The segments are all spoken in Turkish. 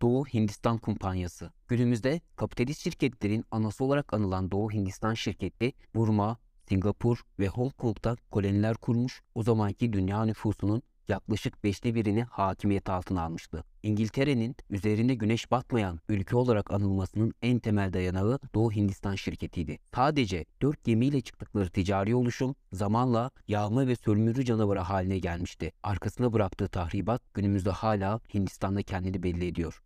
Doğu Hindistan Kumpanyası. Günümüzde kapitalist şirketlerin anası olarak anılan Doğu Hindistan şirketi Burma, Singapur ve Hong Kong'da koloniler kurmuş, o zamanki dünya nüfusunun yaklaşık beşte birini hakimiyet altına almıştı. İngiltere'nin üzerinde güneş batmayan ülke olarak anılmasının en temel dayanağı Doğu Hindistan şirketiydi. Sadece dört gemiyle çıktıkları ticari oluşum zamanla yağma ve sömürü canavarı haline gelmişti. Arkasına bıraktığı tahribat günümüzde hala Hindistan'da kendini belli ediyor.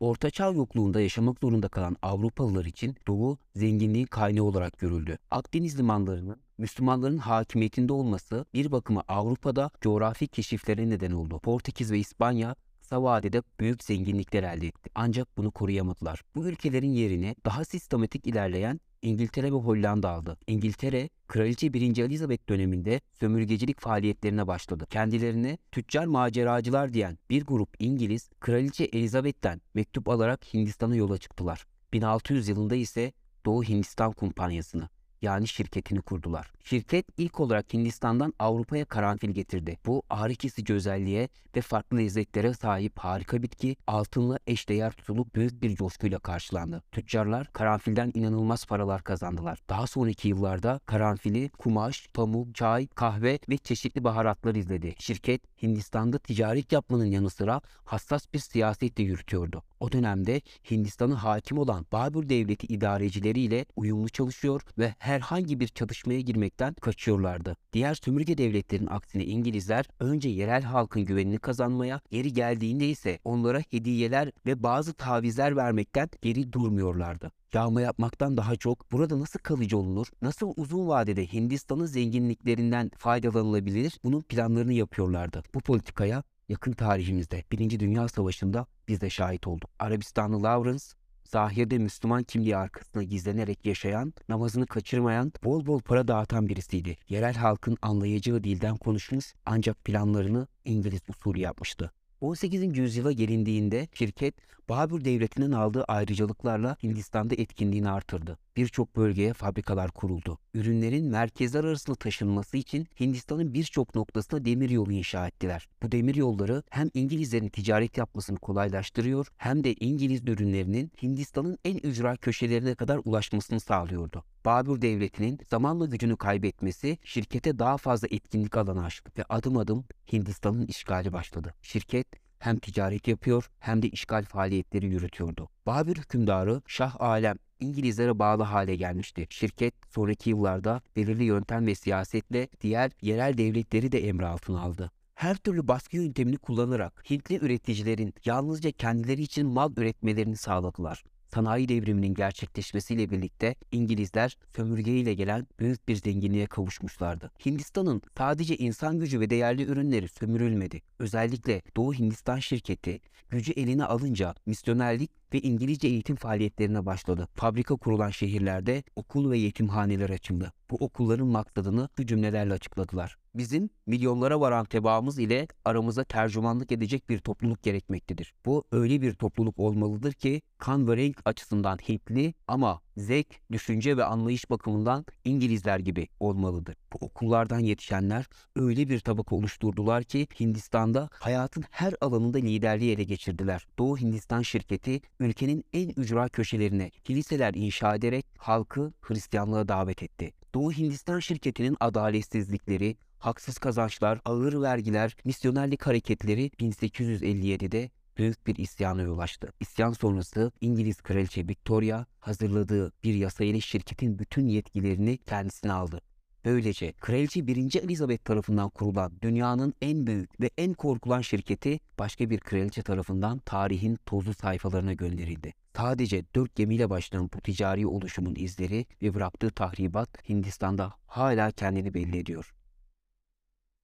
Ortaçağ yokluğunda yaşamak zorunda kalan Avrupalılar için Doğu zenginliğin kaynağı olarak görüldü. Akdeniz limanlarının Müslümanların hakimiyetinde olması bir bakıma Avrupa'da coğrafi keşiflere neden oldu. Portekiz ve İspanya kısa vadede büyük zenginlikler elde etti. Ancak bunu koruyamadılar. Bu ülkelerin yerine daha sistematik ilerleyen İngiltere ve Hollanda aldı. İngiltere, Kraliçe 1. Elizabeth döneminde sömürgecilik faaliyetlerine başladı. Kendilerine tüccar maceracılar diyen bir grup İngiliz, Kraliçe Elizabeth'ten mektup alarak Hindistan'a yola çıktılar. 1600 yılında ise Doğu Hindistan Kumpanyası'nı yani şirketini kurdular. Şirket ilk olarak Hindistan'dan Avrupa'ya karanfil getirdi. Bu ağrı kesici özelliğe ve farklı lezzetlere sahip harika bitki altınla eşdeğer tutulup büyük bir coşkuyla karşılandı. Tüccarlar karanfilden inanılmaz paralar kazandılar. Daha sonraki yıllarda karanfili kumaş, pamuk, çay, kahve ve çeşitli baharatlar izledi. Şirket Hindistan'da ticaret yapmanın yanı sıra hassas bir siyaset de yürütüyordu. O dönemde Hindistan'ı hakim olan Babür Devleti idarecileriyle uyumlu çalışıyor ve herhangi bir çatışmaya girmekten kaçıyorlardı. Diğer sömürge devletlerin aksine İngilizler önce yerel halkın güvenini kazanmaya, geri geldiğinde ise onlara hediyeler ve bazı tavizler vermekten geri durmuyorlardı. Yağma yapmaktan daha çok burada nasıl kalıcı olunur, nasıl uzun vadede Hindistan'ın zenginliklerinden faydalanılabilir bunun planlarını yapıyorlardı. Bu politikaya yakın tarihimizde Birinci Dünya Savaşı'nda biz de şahit olduk. Arabistanlı Lawrence zahirde Müslüman kimliği arkasında gizlenerek yaşayan, namazını kaçırmayan, bol bol para dağıtan birisiydi. Yerel halkın anlayacağı dilden konuşmuş ancak planlarını İngiliz usulü yapmıştı. 18. yüzyıla gelindiğinde şirket Babür Devleti'nin aldığı ayrıcalıklarla Hindistan'da etkinliğini artırdı. Birçok bölgeye fabrikalar kuruldu. Ürünlerin merkezler arasında taşınması için Hindistan'ın birçok noktasına demir yolu inşa ettiler. Bu demir yolları hem İngilizlerin ticaret yapmasını kolaylaştırıyor hem de İngiliz ürünlerinin Hindistan'ın en ücra köşelerine kadar ulaşmasını sağlıyordu. Babür Devleti'nin zamanla gücünü kaybetmesi şirkete daha fazla etkinlik alanı açtı ve adım adım Hindistan'ın işgali başladı. Şirket hem ticaret yapıyor hem de işgal faaliyetleri yürütüyordu. Babür hükümdarı Şah Alem İngilizlere bağlı hale gelmişti. Şirket sonraki yıllarda belirli yöntem ve siyasetle diğer yerel devletleri de emri altına aldı her türlü baskı yöntemini kullanarak Hintli üreticilerin yalnızca kendileri için mal üretmelerini sağladılar sanayi devriminin gerçekleşmesiyle birlikte İngilizler sömürgeyle gelen büyük bir zenginliğe kavuşmuşlardı. Hindistan'ın sadece insan gücü ve değerli ürünleri sömürülmedi. Özellikle Doğu Hindistan şirketi gücü eline alınca misyonerlik ve İngilizce eğitim faaliyetlerine başladı. Fabrika kurulan şehirlerde okul ve yetimhaneler açıldı. Bu okulların maksadını şu cümlelerle açıkladılar. Bizim milyonlara varan tebaamız ile aramıza tercümanlık edecek bir topluluk gerekmektedir. Bu öyle bir topluluk olmalıdır ki kan ve renk açısından Hintli ama zevk, düşünce ve anlayış bakımından İngilizler gibi olmalıdır. Bu okullardan yetişenler öyle bir tabaka oluşturdular ki Hindistan'da hayatın her alanında liderliği ele geçirdiler. Doğu Hindistan şirketi ülkenin en ücra köşelerine kiliseler inşa ederek halkı Hristiyanlığa davet etti. Doğu Hindistan şirketinin adaletsizlikleri, haksız kazançlar, ağır vergiler, misyonerlik hareketleri 1857'de büyük bir isyana yol açtı. İsyan sonrası İngiliz Kraliçe Victoria hazırladığı bir yasa ile şirketin bütün yetkilerini kendisine aldı. Böylece Kraliçe 1. Elizabeth tarafından kurulan dünyanın en büyük ve en korkulan şirketi başka bir kraliçe tarafından tarihin tozlu sayfalarına gönderildi. Sadece dört gemiyle başlayan bu ticari oluşumun izleri ve bıraktığı tahribat Hindistan'da hala kendini belli ediyor.